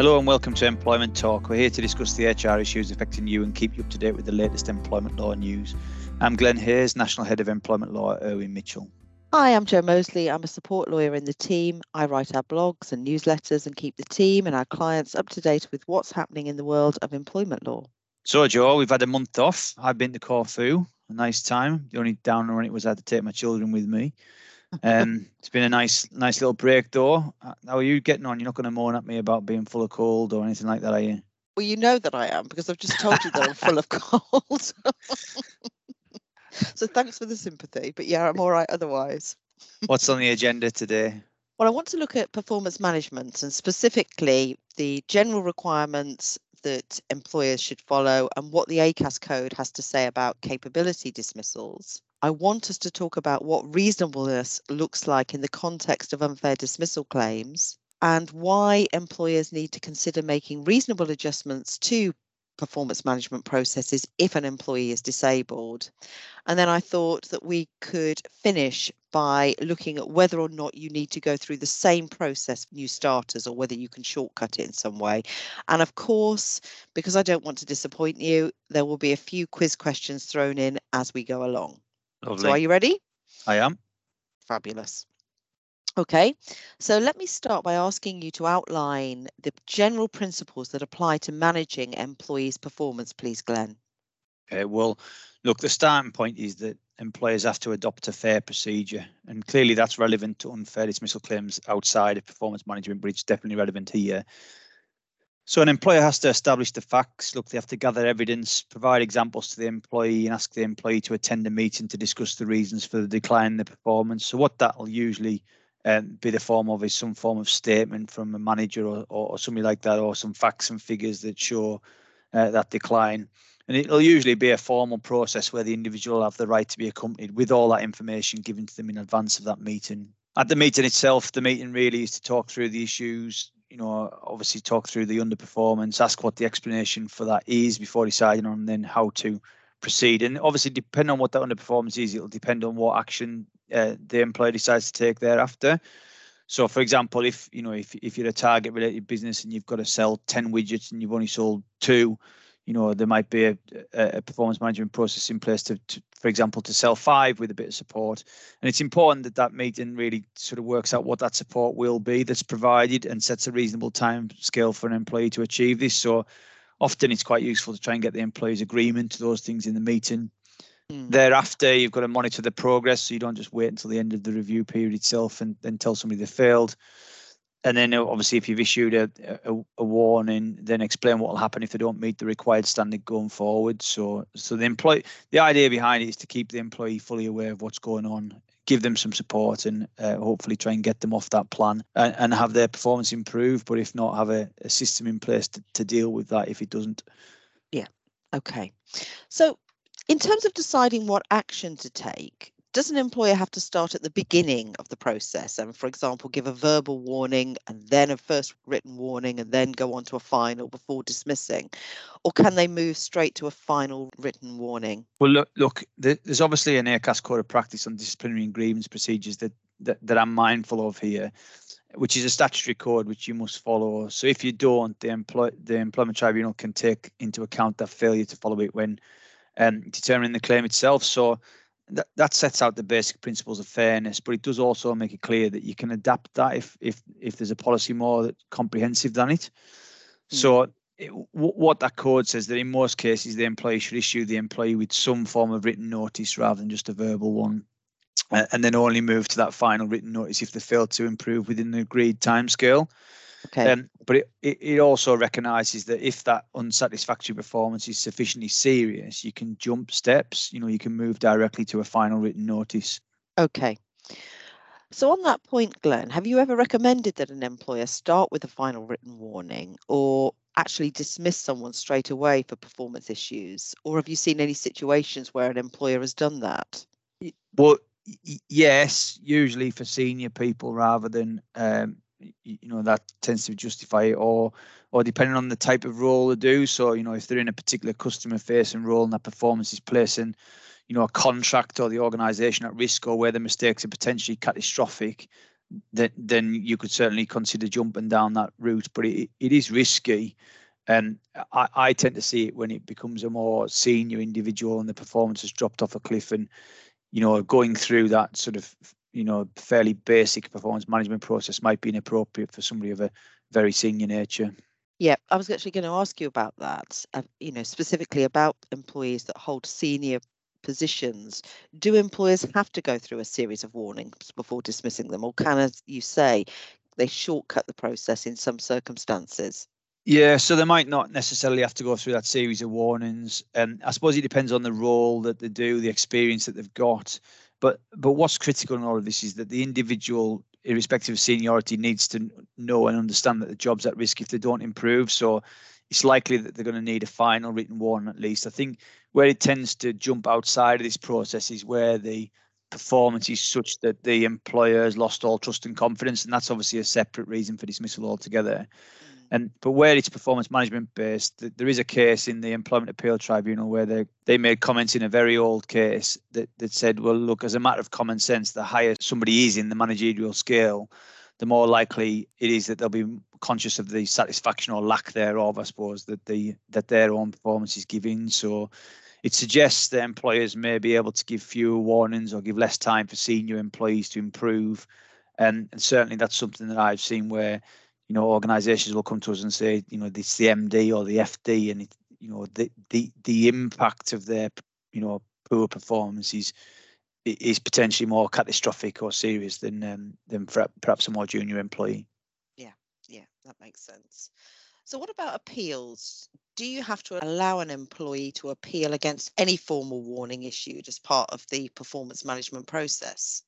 Hello and welcome to Employment Talk. We're here to discuss the HR issues affecting you and keep you up to date with the latest employment law news. I'm Glenn Hayes, National Head of Employment Law at Irwin Mitchell. Hi, I'm Jo Moseley. I'm a support lawyer in the team. I write our blogs and newsletters and keep the team and our clients up to date with what's happening in the world of employment law. So, Jo, we've had a month off. I've been to Corfu, a nice time. The only downer on it was I had to take my children with me. Um, it's been a nice, nice little break, though. How are you getting on? You're not going to moan at me about being full of cold or anything like that, are you? Well, you know that I am because I've just told you that I'm full of cold. so thanks for the sympathy. But yeah, I'm all right otherwise. What's on the agenda today? Well, I want to look at performance management and specifically the general requirements that employers should follow and what the ACAS code has to say about capability dismissals. I want us to talk about what reasonableness looks like in the context of unfair dismissal claims and why employers need to consider making reasonable adjustments to performance management processes if an employee is disabled. And then I thought that we could finish by looking at whether or not you need to go through the same process for new starters or whether you can shortcut it in some way. And of course, because I don't want to disappoint you, there will be a few quiz questions thrown in as we go along. Lovely. So are you ready? I am. Fabulous. Okay, so let me start by asking you to outline the general principles that apply to managing employees' performance, please, Glenn. Okay, well, look, the starting point is that employers have to adopt a fair procedure, and clearly that's relevant to unfair dismissal claims outside of performance management, but it's definitely relevant here. So an employer has to establish the facts. Look, they have to gather evidence, provide examples to the employee, and ask the employee to attend a meeting to discuss the reasons for the decline in the performance. So what that will usually um, be the form of is some form of statement from a manager or, or, or something like that, or some facts and figures that show uh, that decline. And it'll usually be a formal process where the individual will have the right to be accompanied with all that information given to them in advance of that meeting. At the meeting itself, the meeting really is to talk through the issues, you know, obviously talk through the underperformance, ask what the explanation for that is before deciding on then how to proceed. And obviously, depending on what that underperformance is, it'll depend on what action uh, the employer decides to take thereafter. So, for example, if you know if if you're a target related business and you've got to sell ten widgets and you've only sold two, you know there might be a, a performance management process in place to, to, for example, to sell five with a bit of support. And it's important that that meeting really sort of works out what that support will be that's provided and sets a reasonable time scale for an employee to achieve this. So often it's quite useful to try and get the employee's agreement to those things in the meeting. Mm. Thereafter, you've got to monitor the progress, so you don't just wait until the end of the review period itself and then tell somebody they failed. And then, obviously, if you've issued a, a, a warning, then explain what will happen if they don't meet the required standard going forward. So, so the employee, the idea behind it is to keep the employee fully aware of what's going on, give them some support, and uh, hopefully try and get them off that plan and, and have their performance improve. But if not, have a, a system in place to, to deal with that if it doesn't. Yeah. Okay. So in terms of deciding what action to take, does an employer have to start at the beginning of the process and, for example, give a verbal warning and then a first written warning and then go on to a final before dismissing? Or can they move straight to a final written warning? Well, look, look there's obviously an ACAS code of practice on disciplinary and grievance procedures that, that, that I'm mindful of here which is a statutory code which you must follow. So if you don't, the employ the employment tribunal can take into account that failure to follow it when um, determining the claim itself. So that, that sets out the basic principles of fairness, but it does also make it clear that you can adapt that if if if there's a policy more comprehensive than it. Mm. So it, what that code says that in most cases the employee should issue the employee with some form of written notice rather than just a verbal one, and then only move to that final written notice if they fail to improve within the agreed timescale. Okay. Um, but it, it, it also recognises that if that unsatisfactory performance is sufficiently serious, you can jump steps. You know, you can move directly to a final written notice. Okay. So on that point, Glenn, have you ever recommended that an employer start with a final written warning or actually dismiss someone straight away for performance issues? Or have you seen any situations where an employer has done that? Well, yes, usually for senior people rather than um, you know that tends to justify it or or depending on the type of role they do so you know if they're in a particular customer facing role and that performance is placing you know a contract or the organization at risk or where the mistakes are potentially catastrophic then then you could certainly consider jumping down that route. But it, it is risky, and I, I tend to see it when it becomes a more senior individual and the performance has dropped off a cliff, and you know going through that sort of you know fairly basic performance management process might be inappropriate for somebody of a very senior nature. Yeah, I was actually going to ask you about that. Uh, you know, specifically about employees that hold senior positions, do employers have to go through a series of warnings before dismissing them, or can, as you say, they shortcut the process in some circumstances? Yeah, so they might not necessarily have to go through that series of warnings, and I suppose it depends on the role that they do, the experience that they've got. But but what's critical in all of this is that the individual, irrespective of seniority, needs to know and understand that the job's at risk if they don't improve. So it's likely that they're going to need a final written warning at least. I think where it tends to jump outside of this process is where the performance is such that the employer has lost all trust and confidence, and that's obviously a separate reason for dismissal altogether. And but where it's performance management based, there is a case in the Employment Appeal Tribunal where they they made comments in a very old case that that said, well, look, as a matter of common sense, the higher somebody is in the managerial scale, the more likely it is that they'll be conscious of the satisfaction or lack thereof, I suppose, that the that their own performance is giving. So it suggests that employers may be able to give fewer warnings or give less time for senior employees to improve. And, and certainly that's something that I've seen where, you know, organizations will come to us and say, you know, the MD or the FD and it, you know, the the the impact of their, you know, poor performance is is potentially more catastrophic or serious than um, than perhaps a more junior employee. Yeah, yeah, that makes sense. So, what about appeals? Do you have to allow an employee to appeal against any formal warning issued as part of the performance management process?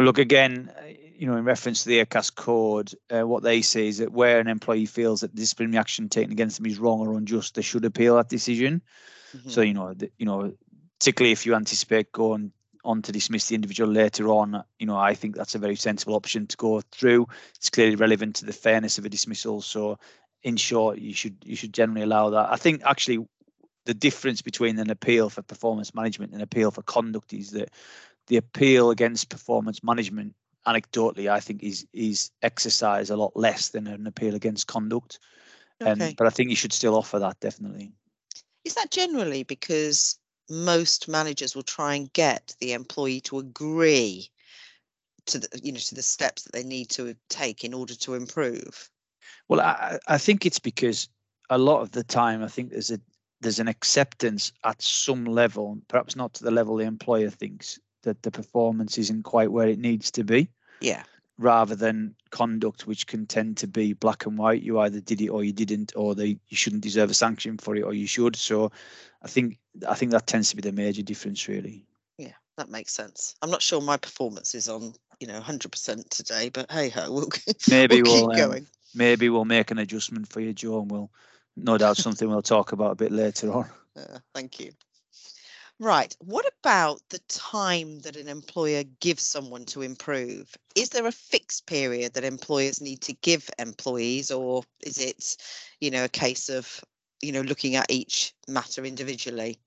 Look again, you know, in reference to the ACAS code, uh, what they say is that where an employee feels that disciplinary action taken against them is wrong or unjust, they should appeal that decision. Mm-hmm. So, you know, the, you know, particularly if you anticipate going on to dismiss the individual later on, you know, I think that's a very sensible option to go through. It's clearly relevant to the fairness of a dismissal. So, in short, you should you should generally allow that. I think actually the difference between an appeal for performance management and appeal for conduct is that the appeal against performance management, anecdotally, I think is is exercised a lot less than an appeal against conduct. Um, okay. And but I think you should still offer that definitely. Is that generally because most managers will try and get the employee to agree to the you know to the steps that they need to take in order to improve well i i think it's because a lot of the time i think there's a there's an acceptance at some level perhaps not to the level the employer thinks that the performance isn't quite where it needs to be. Yeah. Rather than conduct which can tend to be black and white you either did it or you didn't or they you shouldn't deserve a sanction for it or you should. So i think i think that tends to be the major difference really. Yeah that makes sense. I'm not sure my performance is on you know 100% today but hey ho we'll, maybe we'll, we'll keep um, going. maybe we'll make an adjustment for you jo and we'll no doubt something we'll talk about a bit later on. Uh, thank you Right. What about the time that an employer gives someone to improve? Is there a fixed period that employers need to give employees, or is it, you know, a case of, you know, looking at each matter individually?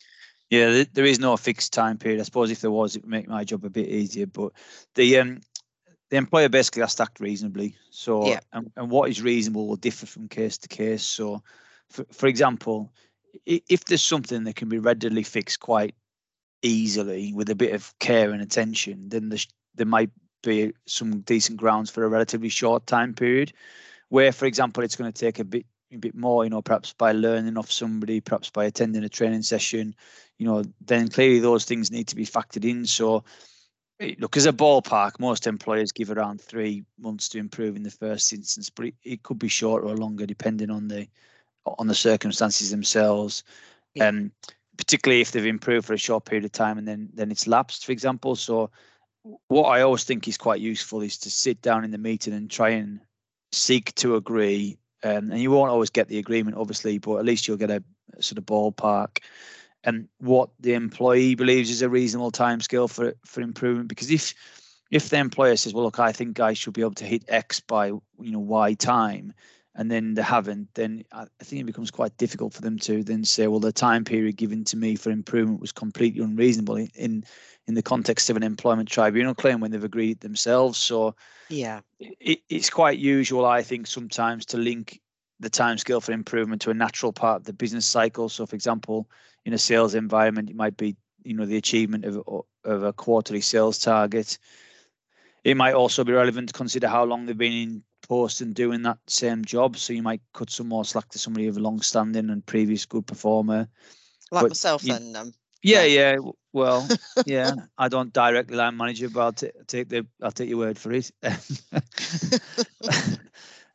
Yeah, there is no fixed time period. I suppose if there was, it would make my job a bit easier. But the um, the employer basically has to act reasonably. So, yeah. and, and what is reasonable will differ from case to case. So, for, for example, if there's something that can be readily fixed quite easily with a bit of care and attention, then there, there might be some decent grounds for a relatively short time period. Where, for example, it's going to take a bit a bit more, you know, perhaps by learning off somebody, perhaps by attending a training session, you know, then clearly those things need to be factored in. So, eh, look, as a ballpark, most employers give around three months to improve in the first instance, but it, it could be shorter or longer depending on the on the circumstances themselves. Yeah. Um, particularly if they've improved for a short period of time and then then it's lapsed, for example. So what I always think is quite useful is to sit down in the meeting and try and seek to agree. Um, and you won't always get the agreement, obviously, but at least you'll get a, sort of ballpark and what the employee believes is a reasonable time scale for for improvement. Because if if the employer says, "Well, look, I think I should be able to hit X by you know Y time," and then they haven't, then I think it becomes quite difficult for them to then say, well, the time period given to me for improvement was completely unreasonable in in the context of an employment tribunal claim when they've agreed themselves. So yeah, it, it's quite usual, I think, sometimes to link the time scale for improvement to a natural part of the business cycle. So, for example, in a sales environment, it might be you know the achievement of of a quarterly sales target. It might also be relevant to consider how long they've been in and doing that same job. So you might cut some more slack to somebody of a long standing and previous good performer. Like but myself, you, then. Um, yeah, yeah. Well, yeah. I don't directly line manager, but I'll t- take the I'll take your word for it.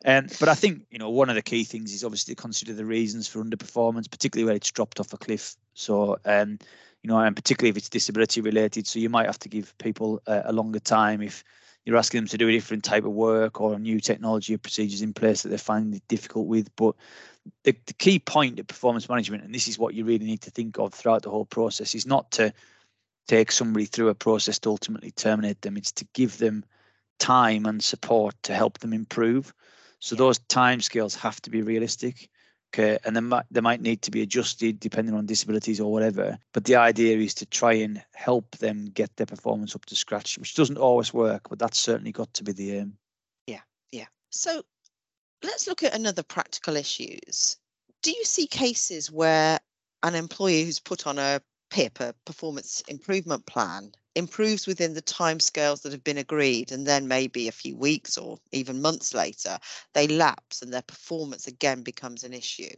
Um, but I think you know one of the key things is obviously to consider the reasons for underperformance, particularly where it's dropped off a cliff. So um, you know, and particularly if it's disability related. So you might have to give people a, a longer time if you're asking them to do a different type of work or a new technology or procedures in place that they find it difficult with. But the, the key point of performance management, and this is what you really need to think of throughout the whole process, is not to take somebody through a process to ultimately terminate them. It's to give them time and support to help them improve. So those time scales have to be realistic. Okay, and they might they might need to be adjusted depending on disabilities or whatever. But the idea is to try and help them get their performance up to scratch, which doesn't always work, but that's certainly got to be the aim. Yeah, yeah. So let's look at another practical issues. Do you see cases where an employee who's put on a PIP, a performance improvement plan, improves within the timescales that have been agreed, and then maybe a few weeks or even months later, they lapse and their performance again becomes an issue.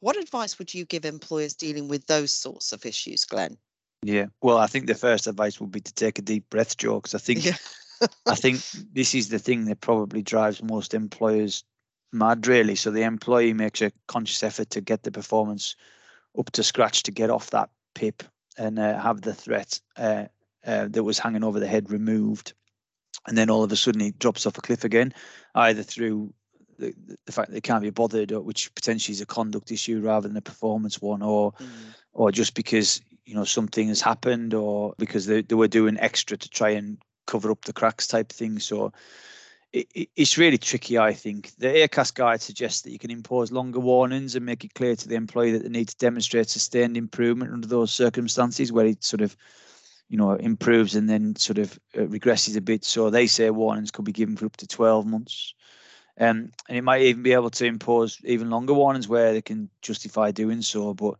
What advice would you give employers dealing with those sorts of issues, Glenn? Yeah, well, I think the first advice would be to take a deep breath, Jo, because I think yeah. I think this is the thing that probably drives most employers mad, really. So the employee makes a conscious effort to get the performance up to scratch to get off that PIP and uh, have the threat uh, uh, that was hanging over the head removed, and then all of a sudden he drops off a cliff again, either through the, the fact that they can't be bothered, or which potentially is a conduct issue rather than a performance one, or mm. or just because you know something has happened, or because they, they were doing extra to try and cover up the cracks type thing. So it, it's really tricky, I think. The ACAS guide suggests that you can impose longer warnings and make it clear to the employee that they need to demonstrate sustained improvement under those circumstances where it sort of you know, improves and then sort of uh, regresses a bit. So they say warnings could be given for up to 12 months. Um, and it might even be able to impose even longer warnings where they can justify doing so. But,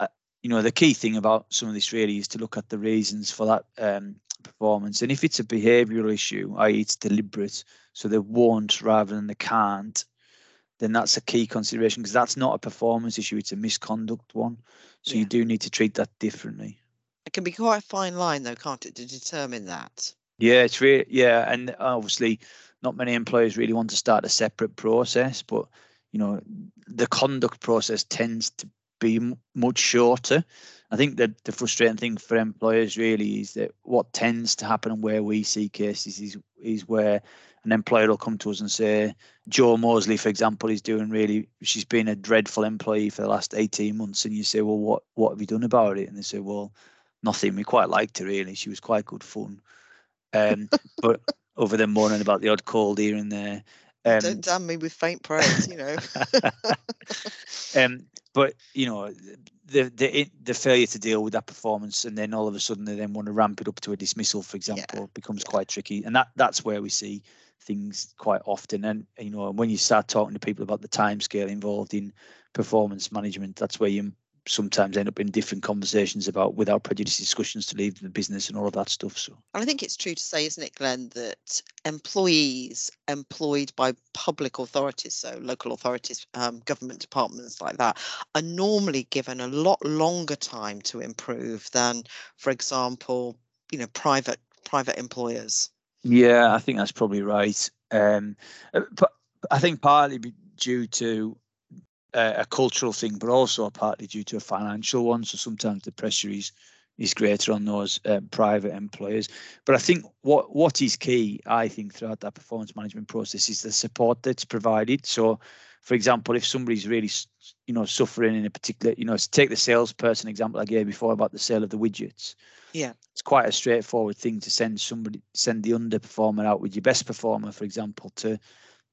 uh, you know, the key thing about some of this really is to look at the reasons for that um, performance. And if it's a behavioural issue, i.e., it's deliberate, so they won't rather than they can't, then that's a key consideration because that's not a performance issue, it's a misconduct one. So yeah. you do need to treat that differently. It can be quite a fine line, though, can't it, to determine that? Yeah, it's really yeah, and obviously, not many employers really want to start a separate process, but you know, the conduct process tends to be m- much shorter. I think that the frustrating thing for employers really is that what tends to happen and where we see cases is is where an employer will come to us and say, Jo Moseley, for example, is doing really, she's been a dreadful employee for the last 18 months. And you say, well, what, what have you done about it? And they say, well, nothing. We quite liked her really. She was quite good fun. Um, but over the morning about the odd cold here and there. Um, Don't damn me with faint praise, you know. um, but you know, the the the failure to deal with that performance, and then all of a sudden they then want to ramp it up to a dismissal, for example, yeah. becomes yeah. quite tricky, and that that's where we see things quite often. And you know, when you start talking to people about the time scale involved in performance management, that's where you sometimes end up in different conversations about without prejudice discussions to leave the business and all of that stuff. So and I think it's true to say, isn't it, Glenn, that employees employed by public authorities, so local authorities, um, government departments like that, are normally given a lot longer time to improve than, for example, you know, private private employers. Yeah, I think that's probably right. Um, uh, but I think partly due to a, a cultural thing, but also partly due to a financial one. So sometimes the pressure is is greater on those uh, private employers. But I think what what is key, I think, throughout that performance management process is the support that's provided. So, for example, if somebody's really, you know, suffering in a particular, you know, take the salesperson example I gave before about the sale of the widgets. Yeah, it's quite a straightforward thing to send somebody, send the underperformer out with your best performer, for example, to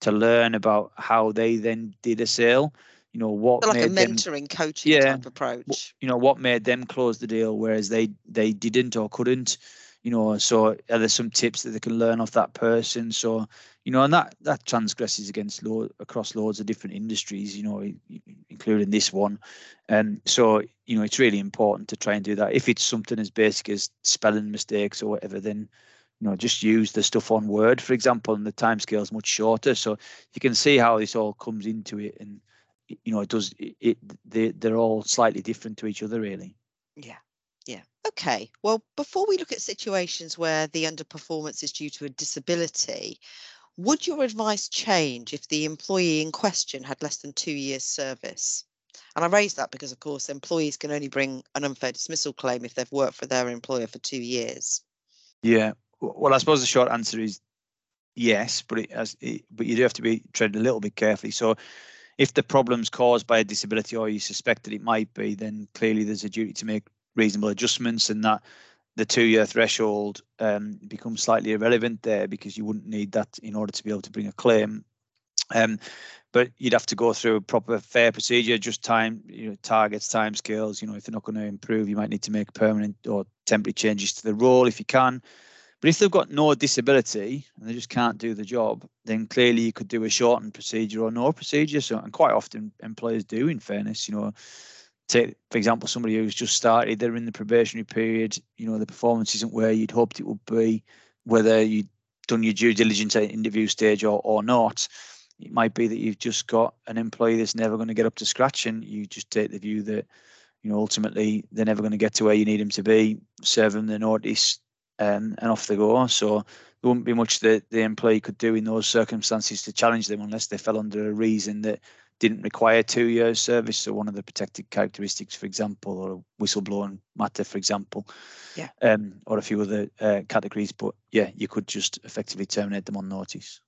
to learn about how they then did a sale. You know what So like a made them, mentoring, coaching Yeah, type approach. you know what made them close the deal, whereas they they didn't or couldn't. You know, so are there some tips that they can learn off that person? So you know, and that that transgresses against law across loads of different industries. You know, including this one. And so you know, it's really important to try and do that. If it's something as basic as spelling mistakes or whatever, then you know, just use the stuff on Word, for example, and the timescale is much shorter. So you can see how this all comes into it, and you know, it does. It, it they they're all slightly different to each other, really. Yeah. Yeah. Okay. Well, before we look at situations where the underperformance is due to a disability, would your advice change if the employee in question had less than two years service? And I raise that because, of course, employees can only bring an unfair dismissal claim if they've worked for their employer for two years. Yeah. Well, I suppose the short answer is yes, but it has, it, but you do have to be treading a little bit carefully. So, if the problem's caused by a disability or you suspect that it might be, then clearly there's a duty to make reasonable adjustments, and that the two-year threshold um, becomes slightly irrelevant there because you wouldn't need that in order to be able to bring a claim. Um, but you'd have to go through a proper fair procedure, just time, you know, targets, time scales. You know, if they're not going to improve, you might need to make permanent or temporary changes to the role if you can. But if they've got no disability and they just can't do the job, then clearly you could do a shortened procedure or no procedure. So, and quite often employers do, in fairness, you know, take for example somebody who's just started, they're in the probationary period, you know, the performance isn't where you'd hoped it would be, whether you'd done your due diligence at interview stage or, or not. It might be that you've just got an employee that's never going to get up to scratch, and you just take the view that, you know, ultimately they're never going to get to where you need them to be, serve them the notice, um, and off they go. So there wouldn't be much that the employee could do in those circumstances to challenge them unless they fell under a reason that didn't require two years service. So one of the protected characteristics, for example, or a whistleblowing matter, for example. Yeah. Um, or a few other uh, categories. But yeah, you could just effectively terminate them on notice.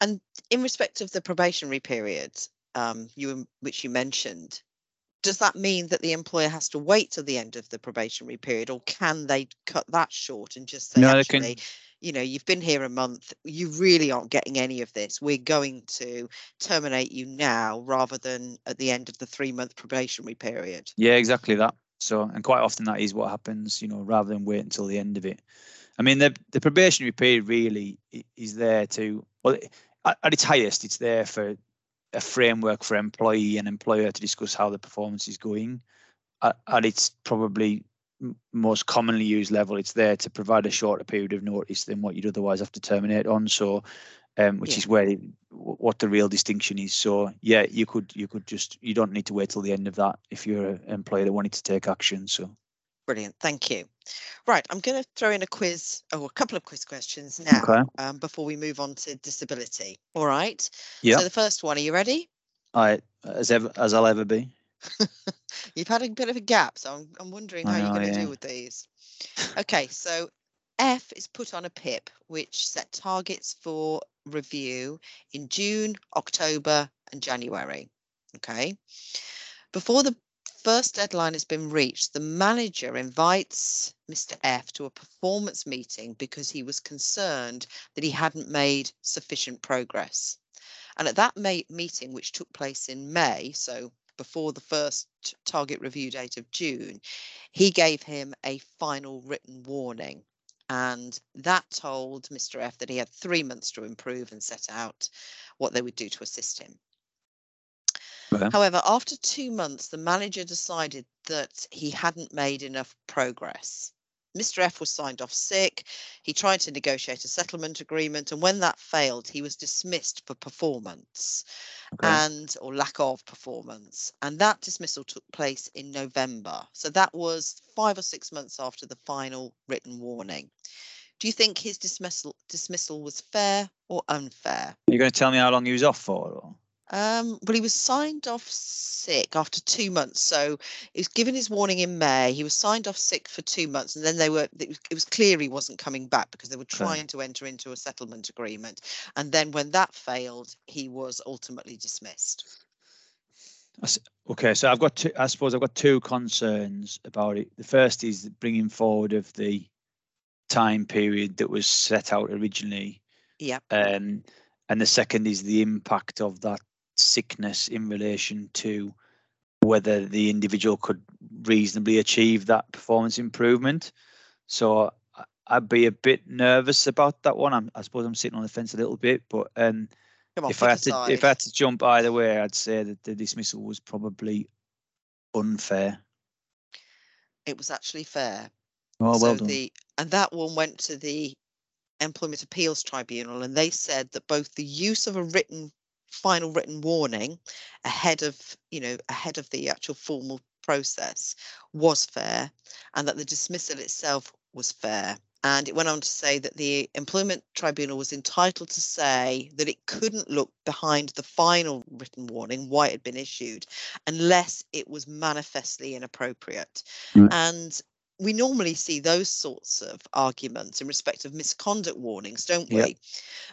And in respect of the probationary period, um, you which you mentioned, does that mean that the employer has to wait till the end of the probationary period, or can they cut that short and just say, No, they can- actually, you know, you've been here a month, you really aren't getting any of this. We're going to terminate you now rather than at the end of the three month probationary period. Yeah, exactly that. So, and quite often that is what happens, you know, rather than wait until the end of it. I mean, the the probationary period really is there to, well, at its highest, it's there for a framework for employee and employer to discuss how the performance is going. At, at its probably most commonly used level, it's there to provide a shorter period of notice than what you'd otherwise have to terminate on. So, um, which Yeah. is where what the real distinction is. So, yeah, you could you could just you don't need to wait till the end of that if you're an employer that wanted to take action. So, Brilliant, thank you. Right, I'm going to throw in a quiz, or a couple of quiz questions now okay, um, before we move on to disability. All right. yeah, So the first one, are you ready? I as ever as I'll ever be. You've had a bit of a gap, so I'm, I'm wondering how you're going to yeah. do with these. Okay, so F is put on a PIP, which set targets for review in June, October, and January. Okay. Before the first deadline has been reached, the manager invites Mr. F to a performance meeting because he was concerned that he hadn't made sufficient progress. And at that ma- meeting, which took place in May, so before the first target review date of June, he gave him a final written warning. And that told Mr. F that he had three months to improve and set out what they would do to assist him. Okay. However, after two months, the manager decided that he hadn't made enough progress. Mr. F was signed off sick. He tried to negotiate a settlement agreement, and when that failed, he was dismissed for performance Okay. and or lack of performance. And that dismissal took place in November. So that was five or six months after the final written warning. Do you think his dismissal dismissal was fair or unfair? Are you going to tell me how long he was off for? Or? Um, well, he was signed off sick after two months. So he was given his warning in May. He was signed off sick for two months, and then they were. It was, it was clear he wasn't coming back because they were trying to enter into a settlement agreement. And then when that failed, he was ultimately dismissed. Okay, so I've got two, I suppose I've got two concerns about it. The first is the bringing forward of the time period that was set out originally. Yep. Um, and the second is the impact of that sickness in relation to whether the individual could reasonably achieve that performance improvement. So I'd be a bit nervous about that one. I'm, i suppose I'm sitting on the fence a little bit, but um, on, if I had to if I had to jump either way, I'd say that the dismissal was probably unfair. It was actually fair. Oh, well so done. The, and that one went to the Employment Appeals Tribunal, and they said that both the use of a written final written warning ahead of you know ahead of the actual formal process was fair and that the dismissal itself was fair and it went on to say that the employment tribunal was entitled to say that it couldn't look behind the final written warning why it had been issued unless it was manifestly inappropriate mm. and we normally see those sorts of arguments in respect of misconduct warnings, don't we? Yep.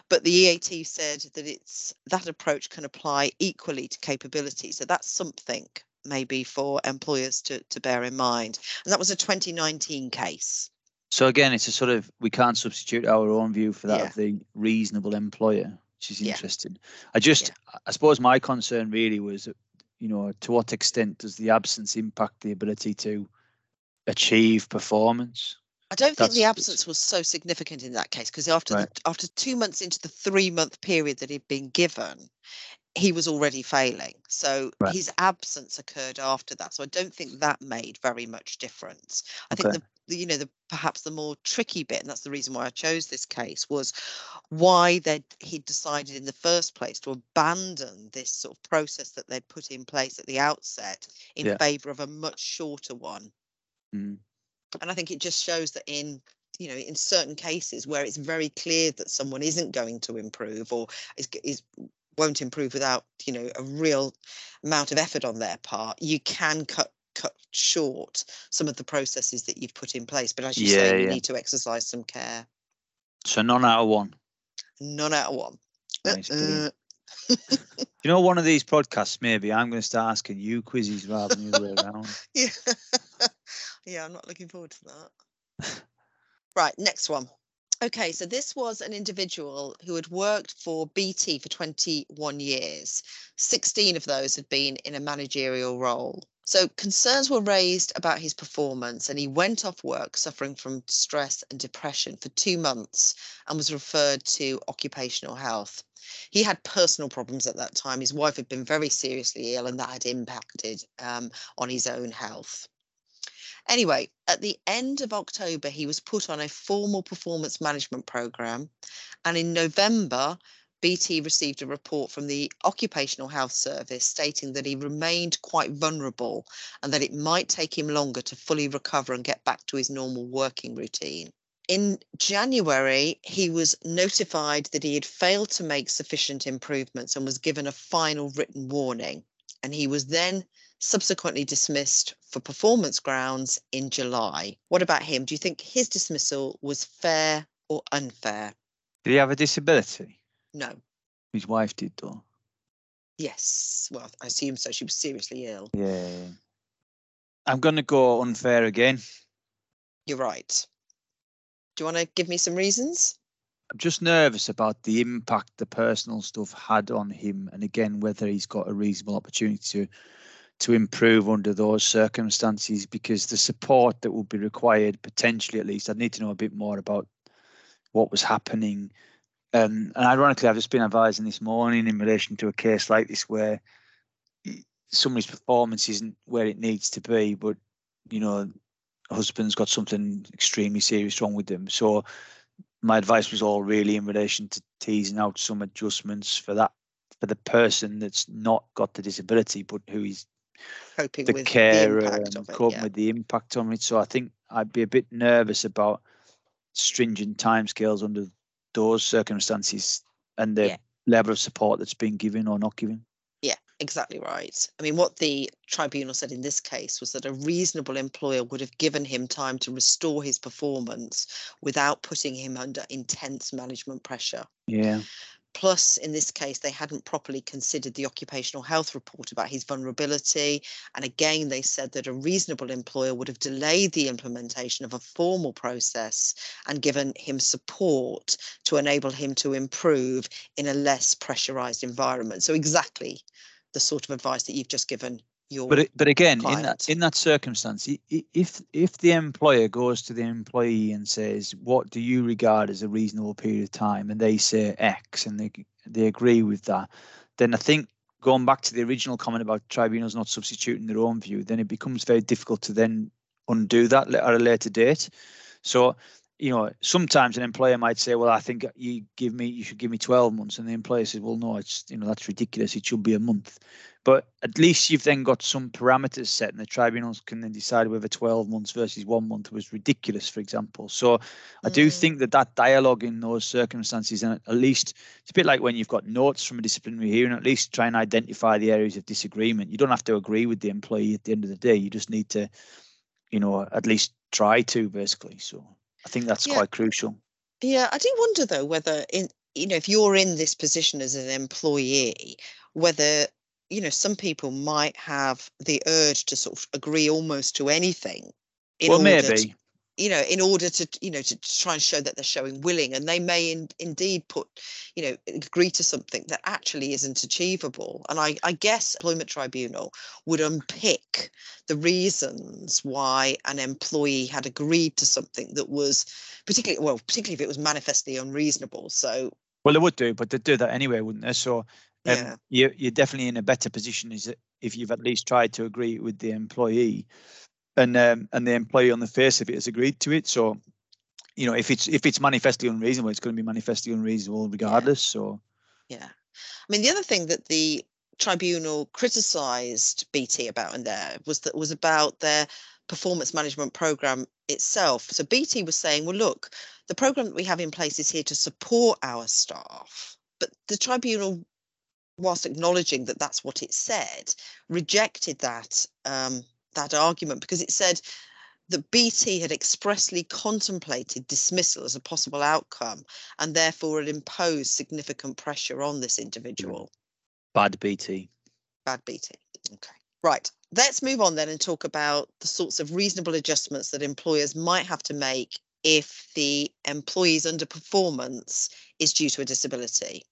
But the EAT said that it's that approach can apply equally to capability. So that's something maybe for employers to, to bear in mind. And that was a 2019 case. So again, it's a sort of we can't substitute our own view for that yeah. of the reasonable employer, which is interesting. Yeah. I just, yeah. I suppose my concern really was, you know, to what extent does the absence impact the ability to achieve performance. I don't think the absence was so significant in that case because after right. the, after two months into the three month period that he'd been given, he was already failing. So right. his absence occurred after that. So I don't think that made very much difference. I okay. think the, the, you know the perhaps the more tricky bit, and that's the reason why I chose this case, was why that he decided in the first place to abandon this sort of process that they'd put in place at the outset in yeah. favour of a much shorter one. Mm. And I think it just shows that in you know in certain cases where it's very clear that someone isn't going to improve or is, is won't improve without you know a real amount of effort on their part you can cut cut short some of the processes that you've put in place. But as you yeah, say you need to exercise some care. So none out of one? None out of one. Nice, uh, you know one of these podcasts maybe i'm going to start asking you quizzes rather than the other way around. Yeah yeah, I'm not looking forward to that. right, next one. Okay, so this was an individual who had worked for BT for 21 years. 16 of those had been in a managerial role. So concerns were raised about his performance, and he went off work suffering from stress and depression for two months and was referred to occupational health. He had personal problems at that time. His wife had been very seriously ill, and that had impacted um, on his own health. Anyway, at the end of October, he was put on a formal performance management program. And in November, BT received a report from the Occupational Health Service stating that he remained quite vulnerable and that it might take him longer to fully recover and get back to his normal working routine. In January, he was notified that he had failed to make sufficient improvements and was given a final written warning. And he was then subsequently dismissed for performance grounds in July. What about him? Do you think his dismissal was fair or unfair? Did he have a disability? No. His wife did, though. Yes. Well, I assume so. She was seriously ill. Yeah. I'm going to go unfair again. You're right. Do you want to give me some reasons? I'm just nervous about the impact the personal stuff had on him, and again, whether he's got a reasonable opportunity to to improve under those circumstances because the support that would be required, potentially at least, I'd need to know a bit more about what was happening. Um, and ironically, I've just been advising this morning in relation to a case like this where somebody's performance isn't where it needs to be, but you know, husband's got something extremely serious wrong with them. So my advice was all really in relation to teasing out some adjustments for that for the person that's not got the disability but who is coping the with care the impact of it, coping yeah. with the impact on it. So I think I'd be a bit nervous about stringent timescales under those circumstances and the yeah. level of support that's been given or not given. Yeah, exactly right. I mean, what the tribunal said in this case was that a reasonable employer would have given him time to restore his performance without putting him under intense management pressure. Yeah. Plus, in this case, they hadn't properly considered the occupational health report about his vulnerability. And again, they said that a reasonable employer would have delayed the implementation of a formal process and given him support to enable him to improve in a less pressurized environment. So, exactly the sort of advice that you've just given your but but again client. in that in that circumstance if if the employer goes to the employee and says what do you regard as a reasonable period of time and they say x and they they agree with that then i think going back to the original comment about tribunals not substituting their own view then it becomes very difficult to then undo that at a later date so you know, sometimes an employer might say, "Well, I think you give me, you should give me 12 months," and the employer says, "Well, no, it's you know that's ridiculous. It should be a month." But at least you've then got some parameters set, and the tribunals can then decide whether 12 months versus one month was ridiculous, for example. So I do mm. think that that dialogue in those circumstances, and at least it's a bit like when you've got notes from a disciplinary hearing, at least try and identify the areas of disagreement. You don't have to agree with the employee at the end of the day. You just need to, you know, at least try to, basically. So. I think that's yeah. quite crucial. Yeah, I do wonder though whether in you know if you're in this position as an employee, whether you know some people might have the urge to sort of agree almost to anything. well, maybe. To, you know in order to you know to, try and show that they're showing willing and they may in, indeed put you know agree to something that actually isn't achievable. And I, I guess employment tribunal would unpick the reasons why an employee had agreed to something that was particularly well particularly if it was manifestly unreasonable. So well they would do but they'd do that anyway wouldn't they? So um, yeah. you're, you're definitely in a better position is if you've at least tried to agree with the employee and um, and the employee on the face of it has agreed to it. So, you know, if it's if it's manifestly unreasonable, it's going to be manifestly unreasonable regardless. Yeah. So, yeah, I mean, the other thing that the tribunal criticised BT about in there was that was about their performance management program itself. So BT was saying, well, look, the program that we have in place is here to support our staff, but the tribunal whilst acknowledging that that's what it said, rejected that um, that argument because it said that BT had expressly contemplated dismissal as a possible outcome and therefore had imposed significant pressure on this individual. Mm. Bad BT. Bad BT. Okay. Right. Let's move on then and talk about the sorts of reasonable adjustments that employers might have to make if the employee's underperformance is due to a disability.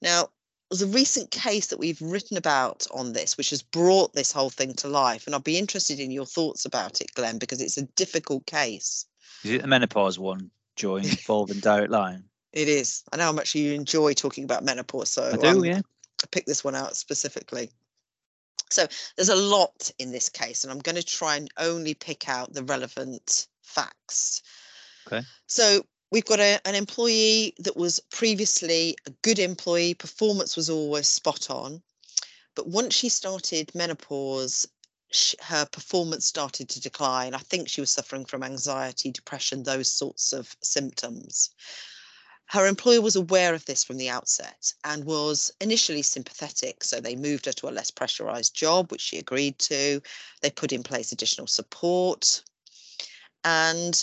Now, there's a recent case that we've written about on this, which has brought this whole thing to life. And I'll be interested in your thoughts about it, Glenn, because it's a difficult case. Is it the menopause one, Joy, involving Direct Line? It is. I know how much you enjoy talking about menopause. So I do, um, yeah. I picked this one out specifically. So there's a lot in this case, and I'm going to try and only pick out the relevant facts. Okay. So we've got a, an employee that was previously a good employee, performance was always spot on. But once she started menopause, she, her performance started to decline. I think she was suffering from anxiety, depression, those sorts of symptoms. Her employer was aware of this from the outset and was initially sympathetic. So they moved her to a less pressurized job, which she agreed to. They put in place additional support. And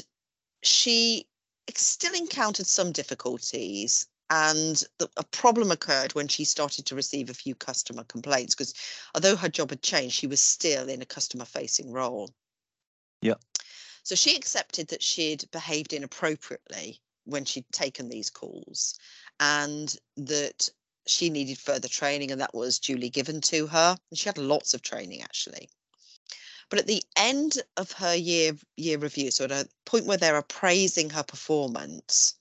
she still encountered some difficulties and the, a problem occurred when she started to receive a few customer complaints because although her job had changed she was still in a customer facing role. Yeah. So she accepted that she'd behaved inappropriately when she'd taken these calls and that she needed further training and that was duly given to her. And she had lots of training actually but at the end of her year year review, so at a point where they're appraising her performance,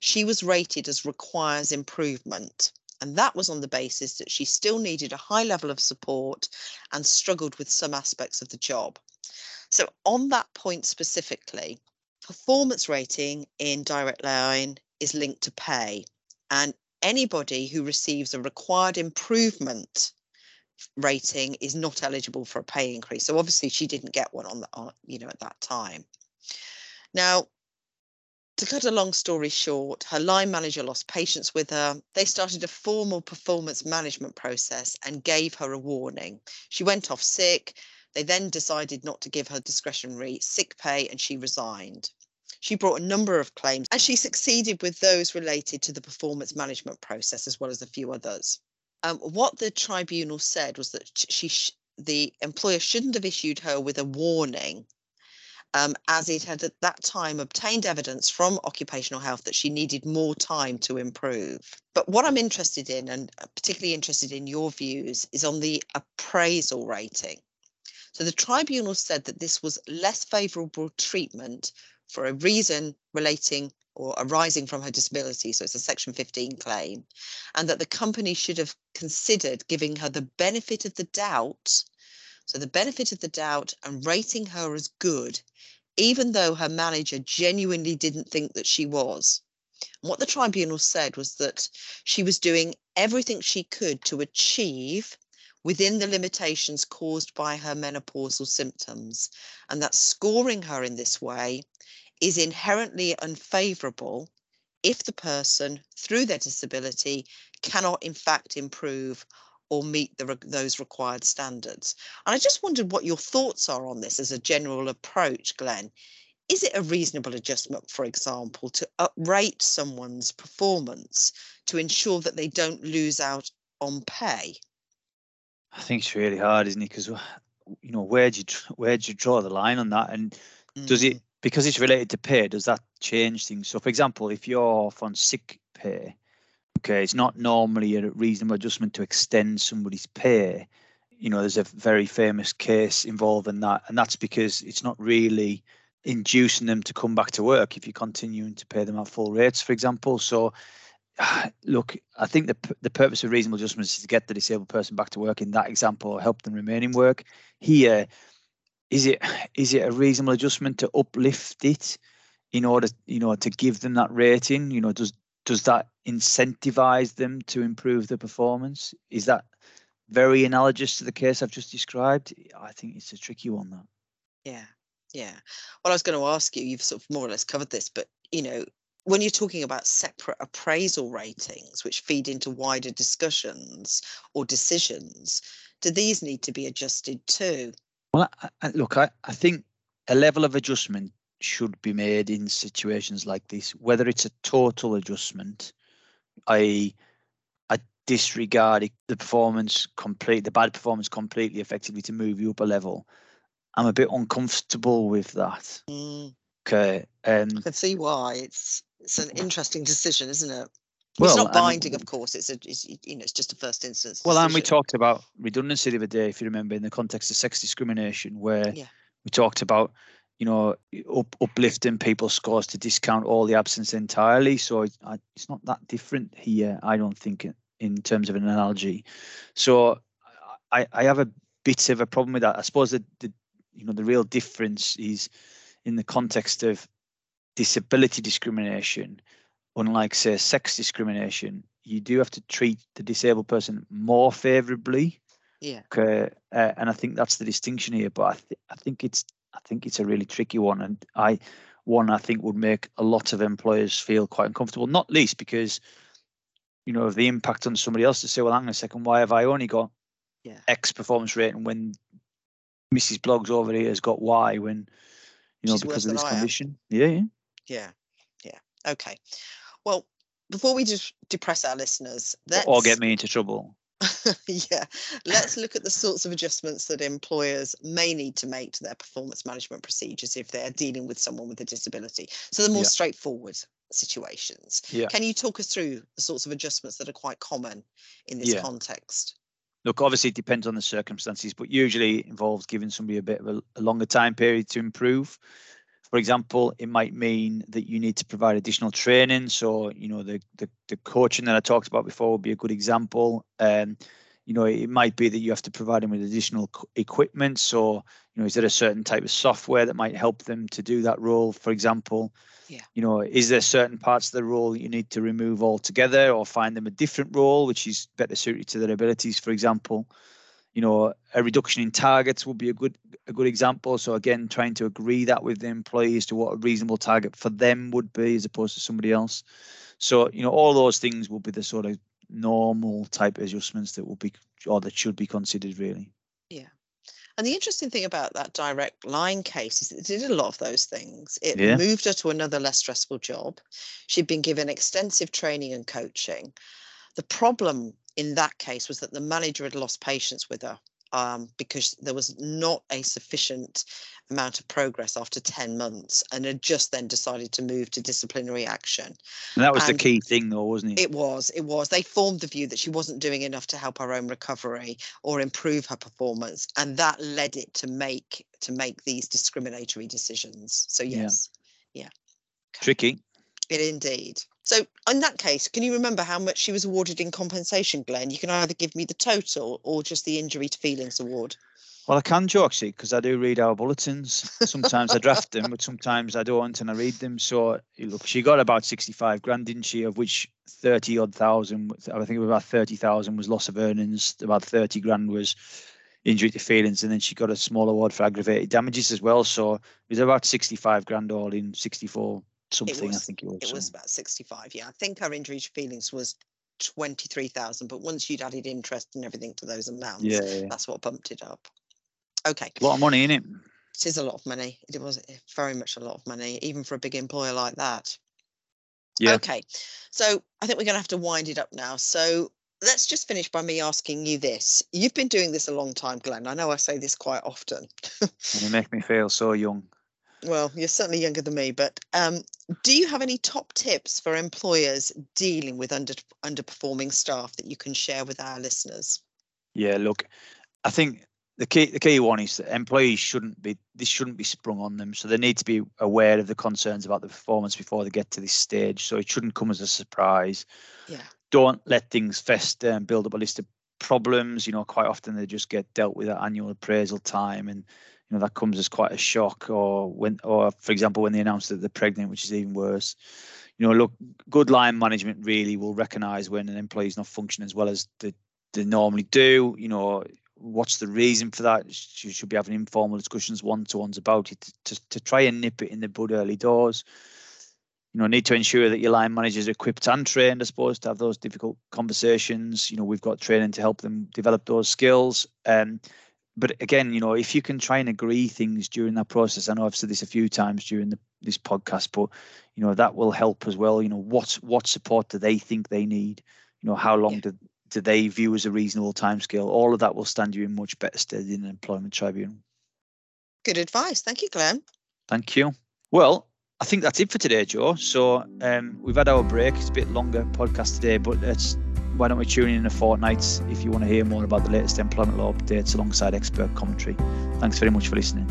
she was rated as requires improvement. And that was on the basis that she still needed a high level of support and struggled with some aspects of the job. So, on that point specifically, performance rating in Direct Line is linked to pay. And anybody who receives a required improvement rating is not eligible for a pay increase. So obviously she didn't get one on the, on, you know, at that time. Now, to cut a long story short, her line manager lost patience with her. They started a formal performance management process and gave her a warning. She went off sick. They then decided not to give her discretionary sick pay and she resigned. She brought a number of claims and she succeeded with those related to the performance management process as well as a few others. Um, what the tribunal said was that she, sh- the employer shouldn't have issued her with a warning um, as it had at that time obtained evidence from occupational health that she needed more time to improve. But what I'm interested in, and particularly interested in your views, is on the appraisal rating. So the tribunal said that this was less favourable treatment for a reason relating or arising from her disability. So it's a Section 15 claim, and that the company should have considered giving her the benefit of the doubt so the benefit of the doubt and rating her as good, even though her manager genuinely didn't think that she was. What the tribunal said was that she was doing everything she could to achieve within the limitations caused by her menopausal symptoms, and that scoring her in this way is inherently unfavourable if the person, through their disability, cannot in fact improve or meet the, those required standards. And I just wondered what your thoughts are on this as a general approach, Glenn. Is it a reasonable adjustment, for example, to uprate someone's performance to ensure that they don't lose out on pay? I think it's really hard, isn't it? Because you know where do you where do you draw the line on that, and mm. does it mm. Because it's related to pay? Does that change things? So, for example, if you're off on sick pay, Okay, it's not normally a reasonable adjustment to extend somebody's pay. You know, there's a very famous case involving that, and that's because it's not really inducing them to come back to work if you're continuing to pay them at full rates, for example. So, look, I think the the purpose of reasonable adjustments is to get the disabled person back to work in that example, or help them remain in work. Here, is it is it a reasonable adjustment to uplift it in order, you know, to give them that rating? You know, does does that incentivize them to improve their performance? Is that very analogous to the case I've just described? I think it's a tricky one, that. Yeah, yeah. Well, I was going to ask you, you've sort of more or less covered this, but you know, when you're talking about separate appraisal ratings, which feed into wider discussions or decisions, do these need to be adjusted too? Well, I, I, look, I, I think a level of adjustment should be made in situations like this, whether it's a total adjustment, i.e., I disregard the performance complete, the bad performance completely, effectively to move you up a level. I'm a bit uncomfortable with that. Mm. Okay, um, I can see why. It's it's an interesting decision, isn't it? Well, it's not binding, of course. It's a, it's, you know, it's just a first instance. Well, and we talked about redundancy the other day, if you remember, in the context of sex discrimination, where yeah. we talked about you know, up, uplifting people's scores to discount all the absence entirely. So it's, it's not that different here, I don't think, in terms of an analogy. So I, I have a bit of a problem with that. I suppose that the you know the real difference is in the context of disability discrimination, unlike say sex discrimination, you do have to treat the disabled person more favourably. Yeah. Okay, uh, and I think that's the distinction here. But I, th- I think it's I think it's a really tricky one, and I one I think would make a lot of employers feel quite uncomfortable. Not least because you know of the impact on somebody else to say, well, hang on a second, why have I only got yeah. X performance rating when Mrs. Bloggs over here has got Y when you know She's because of this I condition. Yeah, yeah, yeah, yeah. Okay. Well, before we just depress our listeners, or get me into trouble. yeah, let's look at the sorts of adjustments that employers may need to make to their performance management procedures if they're dealing with someone with a disability. So the more yeah. straightforward situations. Yeah. Can you talk us through the sorts of adjustments that are quite common in this yeah. context? Look, obviously it depends on the circumstances, but usually involves giving somebody a bit of a, a longer time period to improve. For example, it might mean that you need to provide additional training. So, you know, the the, the coaching that I talked about before would be a good example. Um, you know, it might be that you have to provide them with additional equipment. So, you know, is there a certain type of software that might help them to do that role, for example? Yeah. You know, is there certain parts of the role you need to remove altogether or find them a different role which is better suited to their abilities, for example? You know a reduction in targets would be a good a good example so again trying to agree that with the employees to what a reasonable target for them would be as opposed to somebody else so you know all those things will be the sort of normal type adjustments that will be or that should be considered really yeah And the interesting thing about that Direct Line case is it did a lot of those things. It Yeah. moved her to another less stressful job. She'd been given extensive training and coaching. The problem in that case was that the manager had lost patience with her um, because there was not a sufficient amount of progress after 10 months and had just then decided to move to disciplinary action. And that was And the key thing, though, wasn't it? It was, it was. They formed the view that she wasn't doing enough to help her own recovery or improve her performance, and that led it to make to make these discriminatory decisions. So Yeah. yes, yeah, Okay. Tricky. It indeed. So in that case, can you remember how much she was awarded in compensation, Glenn? You can either give me the total or just the injury to feelings award. Well, I can, Jo, actually, because I do read our bulletins. Sometimes I draft them, but sometimes I don't, and I read them. So, look, she got about 65 grand, didn't she? Of which 30 odd thousand, I think about 30,000 was loss of earnings, about 30 grand was injury to feelings, and then she got a small award for aggravated damages as well. So, it was about 65 grand all in 64 something, I think it was. It was um, about 65. Yeah, I think our injury to feelings was 23,000, but once you'd added interest and everything to those amounts, yeah, yeah. that's what bumped it up. Okay. a lot of money in it. It is a lot of money. It was very much a lot of money, even for a big employer like that. Yeah. Okay. So I think we're going to have to wind it up now. So let's just finish by me asking you this. You've been doing this a long time, Glenn. I know I say this quite often. And you make me feel so young. Well, you're certainly younger than me, but um, do you have any top tips for employers dealing with under underperforming staff that you can share with our listeners? Yeah, look, I think the key the key one is that employees shouldn't be this shouldn't be sprung on them. So they need to be aware of the concerns about the performance before they get to this stage. So it shouldn't come as a surprise. Yeah. Don't let things fester and build up a list of problems. You know, quite often they just get dealt with at annual appraisal time and you know that comes as quite a shock or when or for example when they announce that they're pregnant, which is even worse. You know, look, good line management really will recognise when an employee's not functioning as well as they, they normally do. You know, what's the reason for that? You should be having informal discussions, one to ones about it to, to, to try and nip it in the bud early doors. You know, need to ensure that your line managers are equipped and trained, I suppose, to have those difficult conversations. You know, we've got training to help them develop those skills. Um, but again, you know, if you can try and agree things during that process, I know I've said this a few times during the, this podcast, but you know that will help as well. You know, what what support do they think they need? You know, how long Yeah. do do they view as a reasonable timescale? All of that will stand you in much better stead in an employment tribunal. Good advice. Thank you, Glenn. Thank you. Well, I think that's it for today, Jo. So um, we've had our break. It's a bit longer podcast today, but let's why don't we tune in in a fortnight if you want to hear more about the latest employment law updates alongside expert commentary. Thanks very much for listening.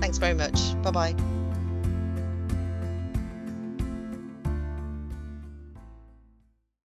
Thanks very much. Bye bye.